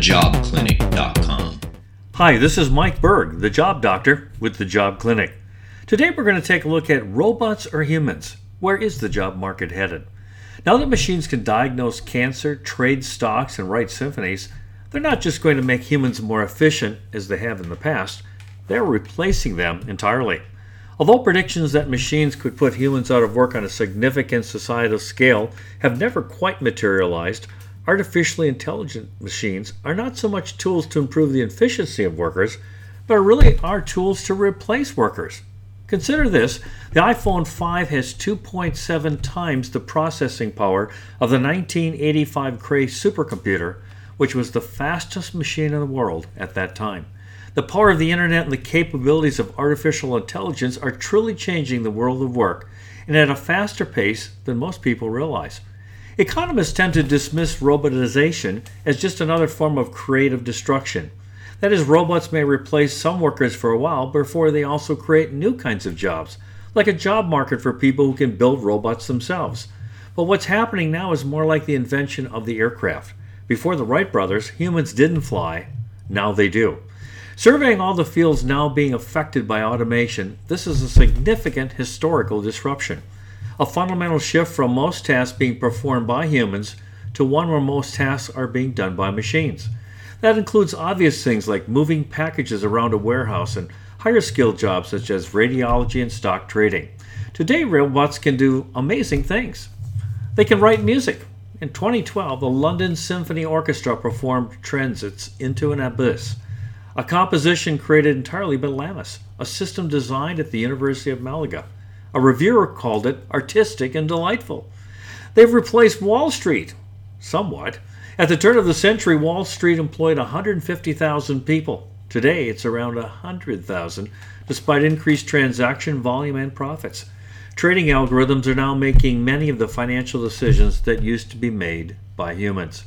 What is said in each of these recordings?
thejobclinic.com. Hi, this is Mike Berg, the job doctor with the Job Clinic. Today we're going to take a look at robots or humans. Where is the job market headed? Now that machines can diagnose cancer, trade stocks, and write symphonies, they're not just going to make humans more efficient as they have in the past, they're replacing them entirely. Although predictions that machines could put humans out of work on a significant societal scale have never quite materialized, artificially intelligent machines are not so much tools to improve the efficiency of workers, but really are tools to replace workers. Consider this the iPhone 5 has 2.7 times the processing power of the 1985 Cray supercomputer, which was the fastest machine in the world at that time. The power of the internet and the capabilities of artificial intelligence are truly changing the world of work, and at a faster pace than most people realize. Economists tend to dismiss robotization as just another form of creative destruction. That is, robots may replace some workers for a while before they also create new kinds of jobs, like a job market for people who can build robots themselves. But what's happening now is more like the invention of the aircraft. Before the Wright brothers, humans didn't fly, now they do. Surveying all the fields now being affected by automation, this is a significant historical disruption. A fundamental shift from most tasks being performed by humans to one where most tasks are being done by machines. That includes obvious things like moving packages around a warehouse and higher skilled jobs such as radiology and stock trading. Today, robots can do amazing things. They can write music. In 2012, the London Symphony Orchestra performed Transits into an Abyss, a composition created entirely by Iamus, a system designed at the University of Malaga. A reviewer called it artistic and delightful. They've replaced Wall Street, somewhat, at the turn of the century, Wall Street employed 150,000 people. Today, it's around 100,000, despite increased transaction volume and profits. Trading algorithms are now making many of the financial decisions that used to be made by humans.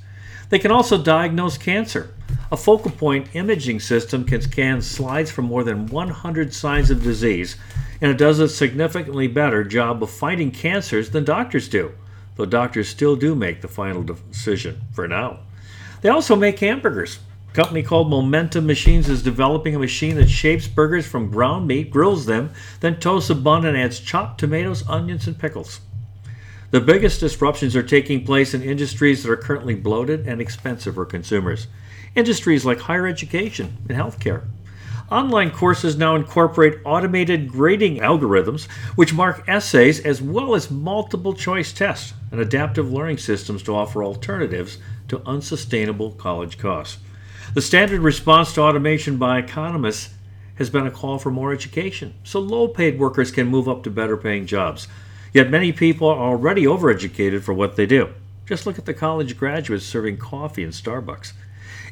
They can also diagnose cancer. A focal point imaging system can scan slides for more than 100 signs of disease, and it does a significantly better job of fighting cancers than doctors do though doctors still do make the final decision for now. They also make hamburgers. A company called Momentum Machines is developing a machine that shapes burgers from ground meat, grills them, then toasts a bun and adds chopped tomatoes, onions, and pickles. The biggest disruptions are taking place in industries that are currently bloated and expensive for consumers. Industries like higher education and healthcare. Online courses now incorporate automated grading algorithms, which mark essays as well as multiple choice tests and adaptive learning systems to offer alternatives to unsustainable college costs. The standard response to automation by economists has been a call for more education, so low paid workers can move up to better paying jobs. Yet many people are already overeducated for what they do. Just look at the college graduates serving coffee in Starbucks.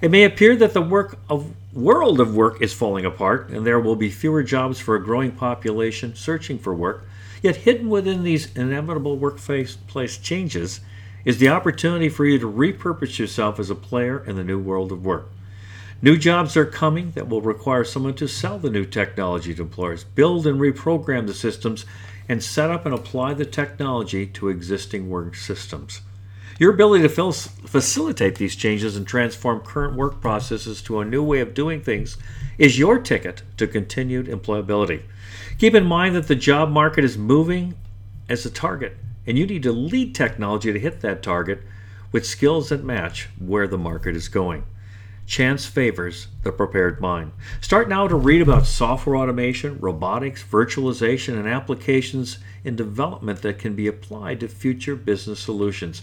It may appear that the work of world of work is falling apart and there will be fewer jobs for a growing population searching for work, yet hidden within these inevitable workplace changes is the opportunity for you to repurpose yourself as a player in the new world of work. New jobs are coming that will require someone to sell the new technology to employers, build and reprogram the systems, and set up and apply the technology to existing work systems. Your ability to facilitate these changes and transform current work processes to a new way of doing things is your ticket to continued employability. Keep in mind that the job market is moving as a target, and you need to lead technology to hit that target with skills that match where the market is going. Chance favors the prepared mind. Start now to read about software automation, robotics, virtualization, and applications in development that can be applied to future business solutions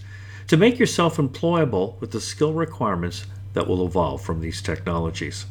to make yourself employable with the skill requirements that will evolve from these technologies.